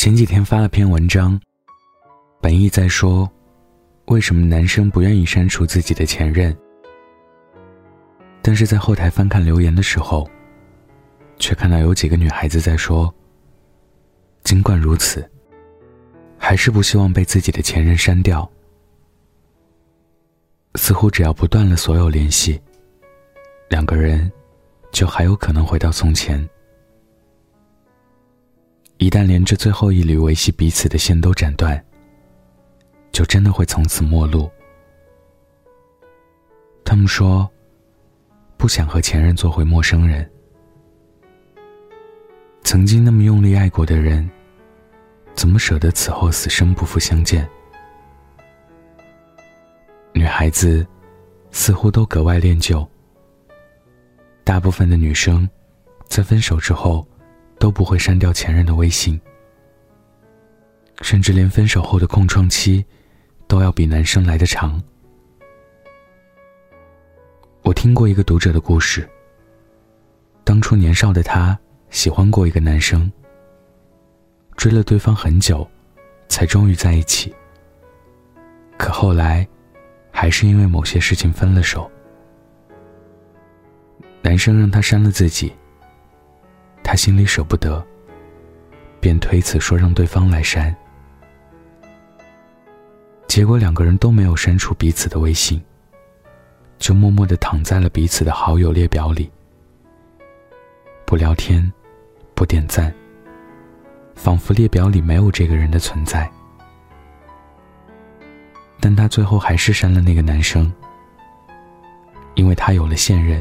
前几天发了篇文章，本意在说，为什么男生不愿意删除自己的前任，但是在后台翻看留言的时候，却看到有几个女孩子在说，尽管如此，还是不希望被自己的前任删掉，似乎只要不断了所有联系，两个人就还有可能回到从前。一旦连这最后一缕维系彼此的线都斩断，就真的会从此陌路。他们说，不想和前任做回陌生人。曾经那么用力爱过的人，怎么舍得此后死生不复相见？女孩子似乎都格外恋旧。大部分的女生，在分手之后。都不会删掉前任的微信，甚至连分手后的空窗期，都要比男生来的长。我听过一个读者的故事。当初年少的他喜欢过一个男生，追了对方很久，才终于在一起。可后来，还是因为某些事情分了手。男生让他删了自己。他心里舍不得，便推辞说让对方来删。结果两个人都没有删除彼此的微信，就默默的躺在了彼此的好友列表里，不聊天，不点赞，仿佛列表里没有这个人的存在。但他最后还是删了那个男生，因为他有了现任，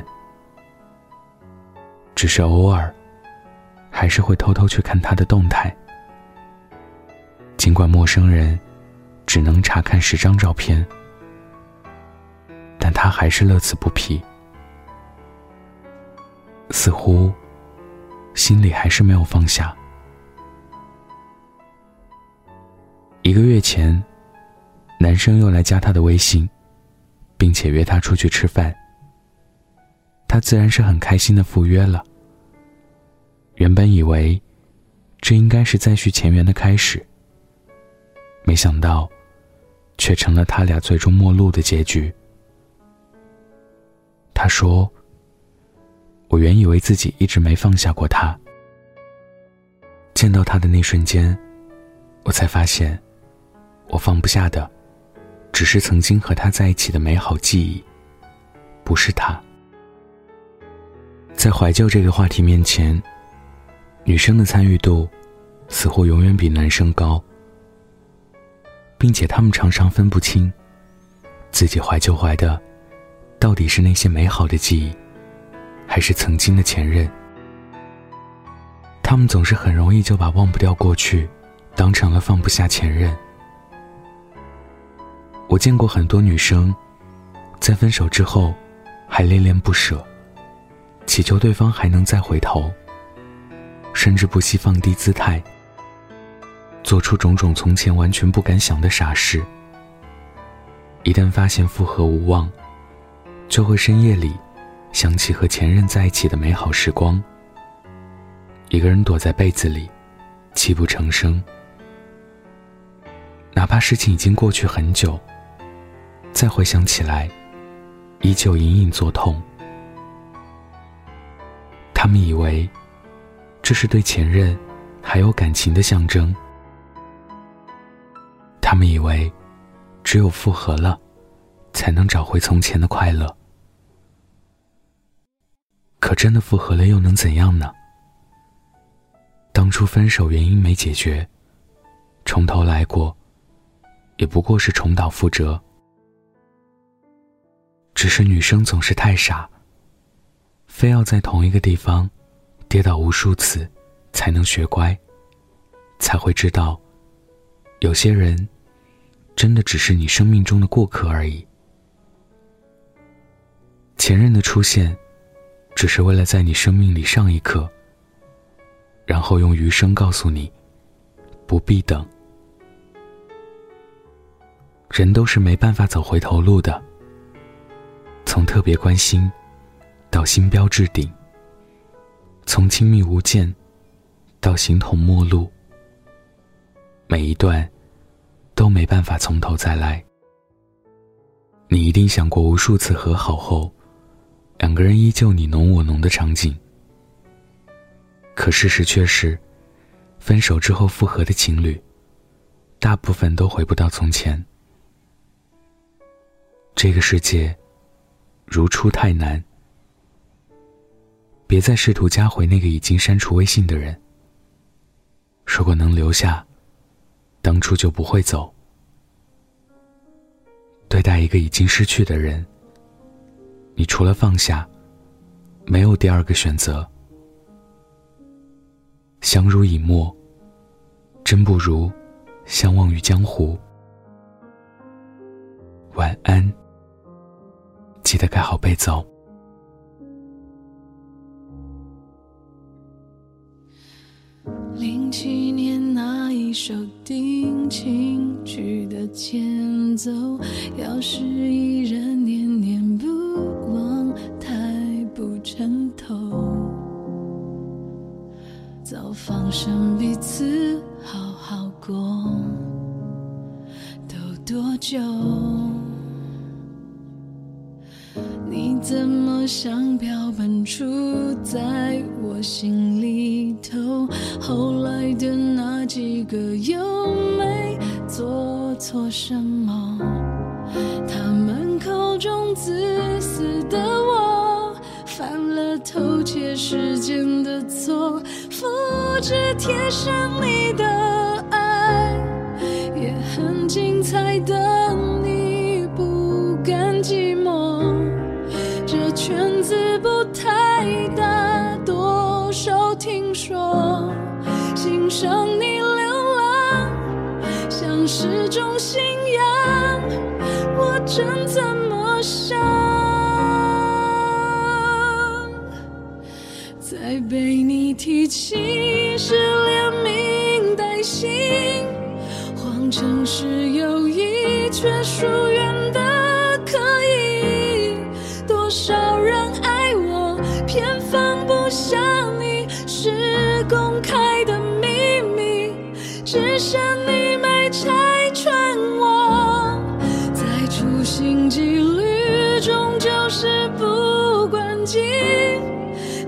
只是偶尔。还是会偷偷去看他的动态，尽管陌生人只能查看十张照片，但他还是乐此不疲，似乎心里还是没有放下。一个月前，男生又来加他的微信，并且约他出去吃饭，他自然是很开心的赴约了。原本以为，这应该是再续前缘的开始。没想到，却成了他俩最终陌路的结局。他说：“我原以为自己一直没放下过他，见到他的那瞬间，我才发现，我放不下的，只是曾经和他在一起的美好记忆，不是他。”在怀旧这个话题面前。女生的参与度似乎永远比男生高，并且他们常常分不清自己怀旧怀的到底是那些美好的记忆，还是曾经的前任。他们总是很容易就把忘不掉过去当成了放不下前任。我见过很多女生在分手之后还恋恋不舍，祈求对方还能再回头。甚至不惜放低姿态，做出种种从前完全不敢想的傻事。一旦发现复合无望，就会深夜里想起和前任在一起的美好时光，一个人躲在被子里，泣不成声。哪怕事情已经过去很久，再回想起来，依旧隐隐作痛。他们以为。这是对前任还有感情的象征。他们以为，只有复合了，才能找回从前的快乐。可真的复合了又能怎样呢？当初分手原因没解决，从头来过，也不过是重蹈覆辙。只是女生总是太傻，非要在同一个地方。跌倒无数次，才能学乖，才会知道，有些人真的只是你生命中的过客而已。前任的出现，只是为了在你生命里上一课，然后用余生告诉你，不必等。人都是没办法走回头路的，从特别关心，到星标置顶。从亲密无间，到形同陌路，每一段都没办法从头再来。你一定想过无数次和好后，两个人依旧你侬我侬的场景。可事实却是，分手之后复合的情侣，大部分都回不到从前。这个世界，如初太难。别再试图加回那个已经删除微信的人。如果能留下，当初就不会走。对待一个已经失去的人，你除了放下，没有第二个选择。相濡以沫，真不如相忘于江湖。晚安，记得盖好被子哦零七年那一首定情曲的前奏，要是依然念念不忘，太不称头。早放生彼此，好好过，都多久？怎么像标本杵在我心里头？后来的那几个又没做错什么？他们口中自私的我，犯了偷窃时间的错，复制贴上你的爱，也很精彩的听说，欣赏你流浪，像是种信仰。我真怎么想，再被你提起是连名带姓，谎称是友谊，却疏远的。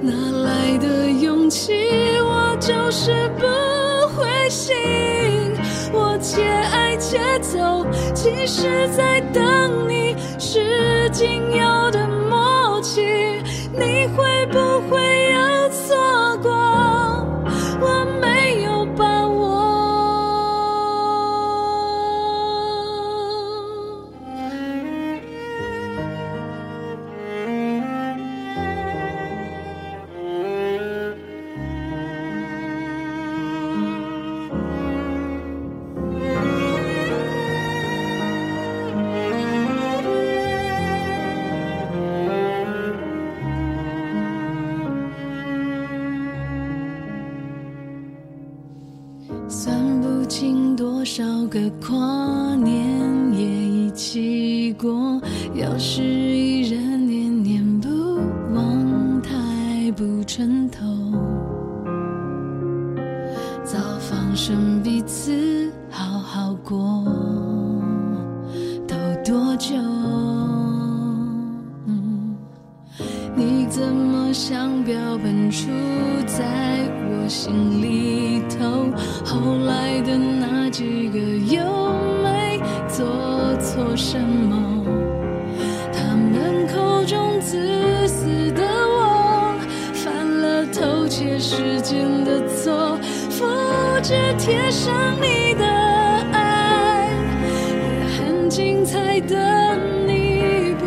哪来的勇气？我就是不灰心。我且爱且走，其实在等你，是仅有的默契。你会不会有太不称头。早放生彼此，好好过，都多久？你怎么像标本杵在我心里头？后来的那几个又没做错什么？时间的错，复制贴上你的爱，也很精彩的你不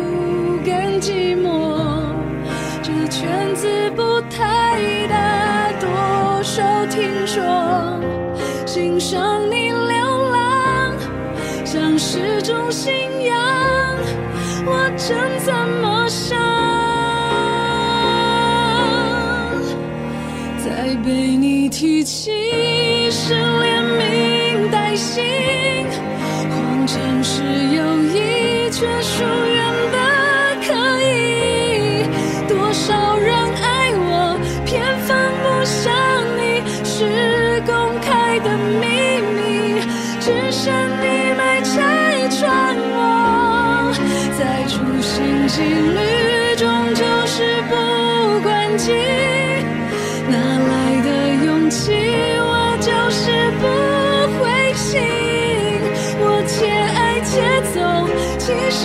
甘寂寞。这圈子不太大，多少听说，欣赏你流浪，像是种信仰。我真怎么想，再被你提起是连名带姓谎称是友谊却疏远得可以多少人爱我偏放不下你是公开的秘密只剩你没拆穿我再处心积虑终究事不关己。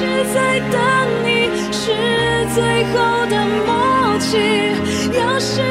一直在等你是最后的默契。要是